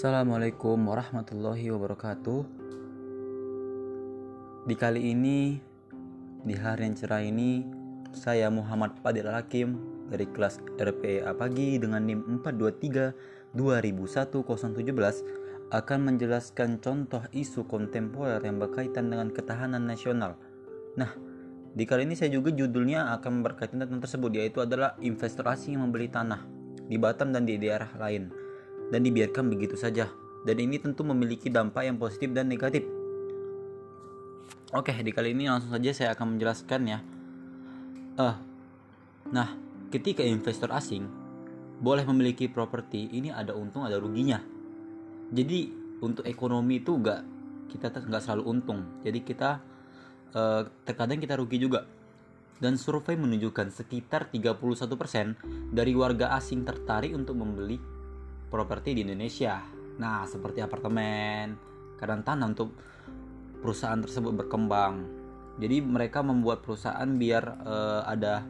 Assalamualaikum warahmatullahi wabarakatuh. Di kali ini, di hari yang cerah ini, saya Muhammad Fadil Hakim dari kelas RPA Pagi dengan NIM 423 2001 akan menjelaskan contoh isu kontemporer yang berkaitan dengan ketahanan nasional. Nah, di kali ini saya juga judulnya akan berkaitan tentang tersebut yaitu adalah yang membeli tanah di Batam dan di daerah lain dan dibiarkan begitu saja. Dan ini tentu memiliki dampak yang positif dan negatif. Oke, di kali ini langsung saja saya akan menjelaskan ya. Uh, nah, ketika investor asing boleh memiliki properti, ini ada untung ada ruginya. Jadi untuk ekonomi itu enggak kita nggak selalu untung. Jadi kita uh, terkadang kita rugi juga. Dan survei menunjukkan sekitar 31% dari warga asing tertarik untuk membeli properti di Indonesia. Nah, seperti apartemen, kadang tanah untuk perusahaan tersebut berkembang. Jadi mereka membuat perusahaan biar uh, ada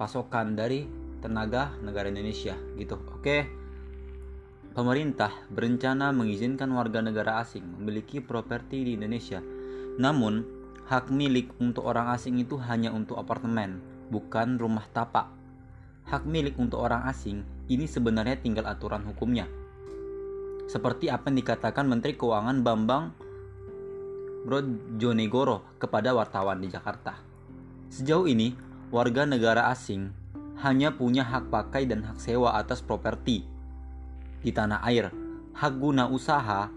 pasokan dari tenaga negara Indonesia gitu. Oke. Pemerintah berencana mengizinkan warga negara asing memiliki properti di Indonesia. Namun, hak milik untuk orang asing itu hanya untuk apartemen, bukan rumah tapak. Hak milik untuk orang asing ini sebenarnya tinggal aturan hukumnya. Seperti apa yang dikatakan Menteri Keuangan Bambang Brojonegoro kepada wartawan di Jakarta. Sejauh ini, warga negara asing hanya punya hak pakai dan hak sewa atas properti di tanah air. Hak guna usaha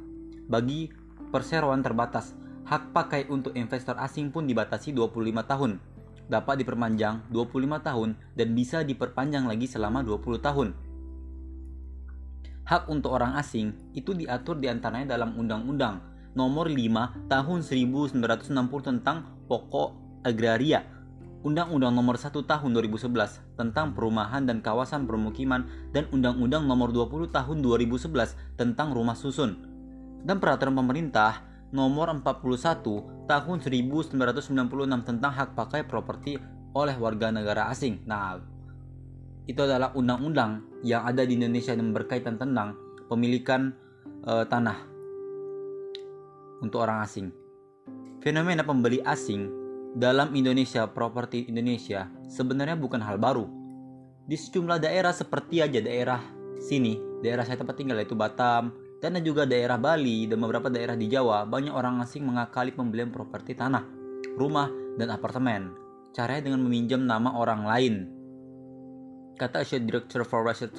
bagi perseroan terbatas. Hak pakai untuk investor asing pun dibatasi 25 tahun dapat diperpanjang 25 tahun dan bisa diperpanjang lagi selama 20 tahun. Hak untuk orang asing itu diatur di antaranya dalam Undang-Undang Nomor 5 Tahun 1960 tentang Pokok Agraria, Undang-Undang Nomor 1 Tahun 2011 tentang Perumahan dan Kawasan Permukiman dan Undang-Undang Nomor 20 Tahun 2011 tentang Rumah Susun. Dan peraturan pemerintah nomor 41 tahun 1996 tentang hak pakai properti oleh warga negara asing. Nah, itu adalah undang-undang yang ada di Indonesia yang berkaitan tentang pemilikan e, tanah untuk orang asing. Fenomena pembeli asing dalam Indonesia, properti Indonesia sebenarnya bukan hal baru. Di sejumlah daerah seperti aja daerah sini, daerah saya tempat tinggal yaitu Batam, dan juga daerah Bali dan beberapa daerah di Jawa, banyak orang asing mengakali pembelian properti tanah, rumah, dan apartemen. Caranya dengan meminjam nama orang lain. Kata Associate Director for Research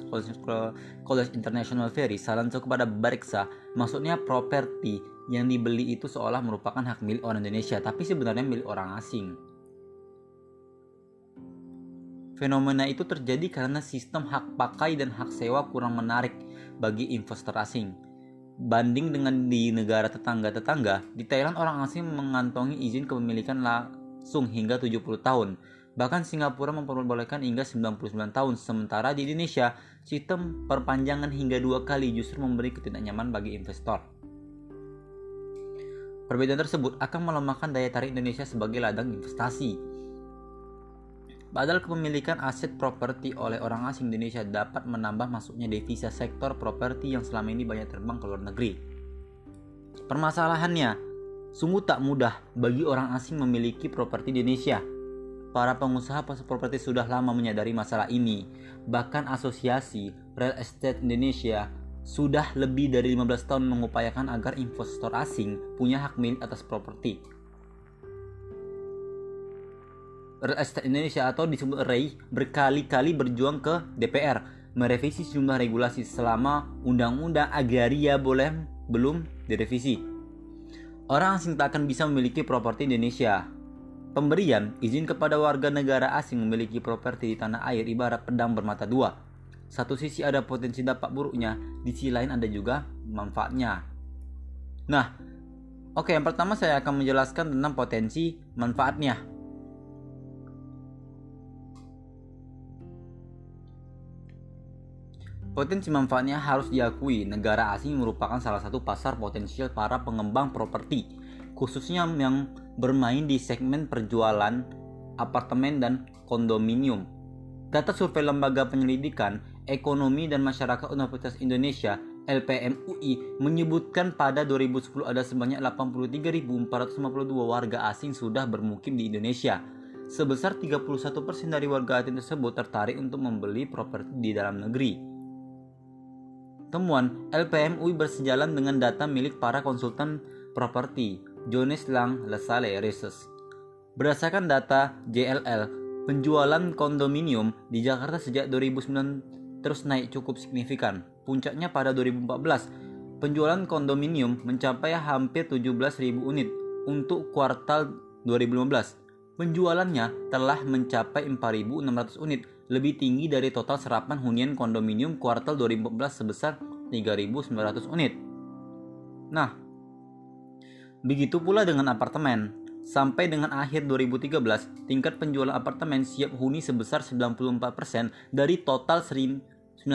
College International Ferry, Salanso kepada Bariksa, maksudnya properti yang dibeli itu seolah merupakan hak milik orang Indonesia, tapi sebenarnya milik orang asing. Fenomena itu terjadi karena sistem hak pakai dan hak sewa kurang menarik bagi investor asing banding dengan di negara tetangga-tetangga, di Thailand orang asing mengantongi izin kepemilikan langsung hingga 70 tahun. Bahkan Singapura memperbolehkan hingga 99 tahun, sementara di Indonesia, sistem perpanjangan hingga dua kali justru memberi ketidaknyaman bagi investor. Perbedaan tersebut akan melemahkan daya tarik Indonesia sebagai ladang investasi. Padahal kepemilikan aset properti oleh orang asing Indonesia dapat menambah masuknya devisa sektor properti yang selama ini banyak terbang ke luar negeri. Permasalahannya, sungguh tak mudah bagi orang asing memiliki properti di Indonesia. Para pengusaha pasar properti sudah lama menyadari masalah ini. Bahkan asosiasi Real Estate Indonesia sudah lebih dari 15 tahun mengupayakan agar investor asing punya hak milik atas properti Indonesia atau disebut REI berkali-kali berjuang ke DPR merevisi sejumlah regulasi selama Undang-Undang Agraria boleh belum direvisi. Orang asing tak akan bisa memiliki properti Indonesia. Pemberian izin kepada warga negara asing memiliki properti di tanah air ibarat pedang bermata dua. Satu sisi ada potensi dampak buruknya, di sisi lain ada juga manfaatnya. Nah, oke yang pertama saya akan menjelaskan tentang potensi manfaatnya. Potensi manfaatnya harus diakui, negara asing merupakan salah satu pasar potensial para pengembang properti, khususnya yang bermain di segmen perjualan apartemen dan kondominium. Data survei Lembaga Penyelidikan Ekonomi dan Masyarakat Universitas Indonesia LPM UI menyebutkan pada 2010 ada sebanyak 83.452 warga asing sudah bermukim di Indonesia. Sebesar 31% dari warga asing tersebut tertarik untuk membeli properti di dalam negeri. Temuan LPM UI bersejalan dengan data milik para konsultan properti Jones Lang Lesale Research. Berdasarkan data JLL, penjualan kondominium di Jakarta sejak 2009 terus naik cukup signifikan Puncaknya pada 2014, penjualan kondominium mencapai hampir 17.000 unit untuk kuartal 2015. Penjualannya telah mencapai 4.600 unit, lebih tinggi dari total serapan hunian kondominium kuartal 2014 sebesar 3.900 unit. Nah, begitu pula dengan apartemen. Sampai dengan akhir 2013, tingkat penjualan apartemen siap huni sebesar 94% dari total 91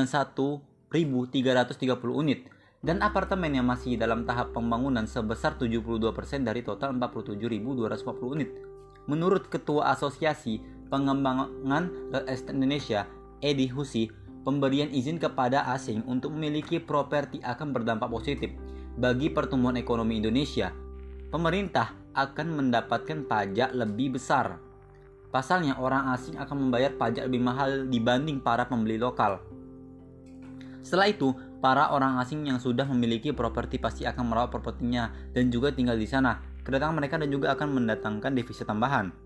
1.330 unit dan apartemen yang masih dalam tahap pembangunan sebesar 72% dari total 47.240 unit. Menurut Ketua Asosiasi Pengembangan Real Estate Indonesia, Edi Husi, pemberian izin kepada asing untuk memiliki properti akan berdampak positif bagi pertumbuhan ekonomi Indonesia. Pemerintah akan mendapatkan pajak lebih besar. Pasalnya, orang asing akan membayar pajak lebih mahal dibanding para pembeli lokal. Setelah itu, para orang asing yang sudah memiliki properti pasti akan merawat propertinya dan juga tinggal di sana. Kedatangan mereka dan juga akan mendatangkan devisa tambahan.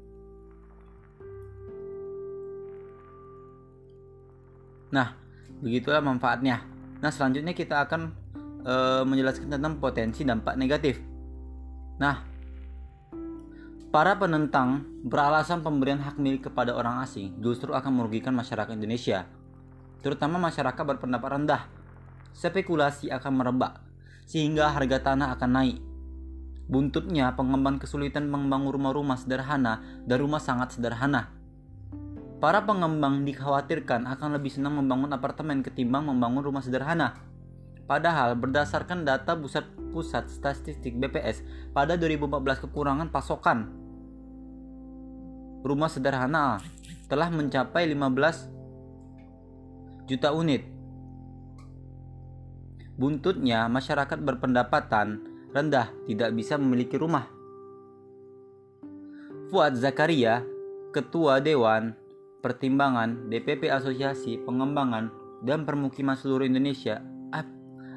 Nah, begitulah manfaatnya. Nah, selanjutnya kita akan e, menjelaskan tentang potensi dampak negatif. Nah, para penentang beralasan pemberian hak milik kepada orang asing justru akan merugikan masyarakat Indonesia terutama masyarakat berpendapat rendah. Spekulasi akan merebak, sehingga harga tanah akan naik. Buntutnya, pengembang kesulitan membangun rumah-rumah sederhana dan rumah sangat sederhana. Para pengembang dikhawatirkan akan lebih senang membangun apartemen ketimbang membangun rumah sederhana. Padahal berdasarkan data pusat pusat statistik BPS pada 2014 kekurangan pasokan rumah sederhana telah mencapai 15 juta unit. Buntutnya, masyarakat berpendapatan rendah tidak bisa memiliki rumah. Fuad Zakaria, Ketua Dewan Pertimbangan DPP Asosiasi Pengembangan dan Permukiman Seluruh Indonesia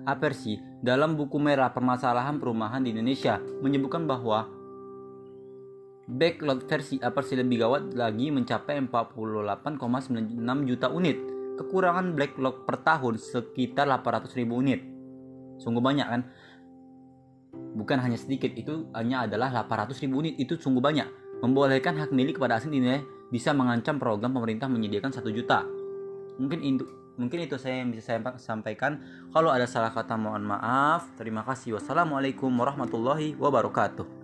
Apersi dalam buku merah permasalahan perumahan di Indonesia menyebutkan bahwa backlog versi Apersi lebih gawat lagi mencapai 48,96 juta unit kekurangan backlog per tahun sekitar 800 ribu unit. Sungguh banyak kan? Bukan hanya sedikit, itu hanya adalah 800 ribu unit, itu sungguh banyak. Membolehkan hak milik kepada asing ini bisa mengancam program pemerintah menyediakan 1 juta. Mungkin itu mungkin itu saya yang bisa saya sampaikan. Kalau ada salah kata mohon maaf. Terima kasih. Wassalamualaikum warahmatullahi wabarakatuh.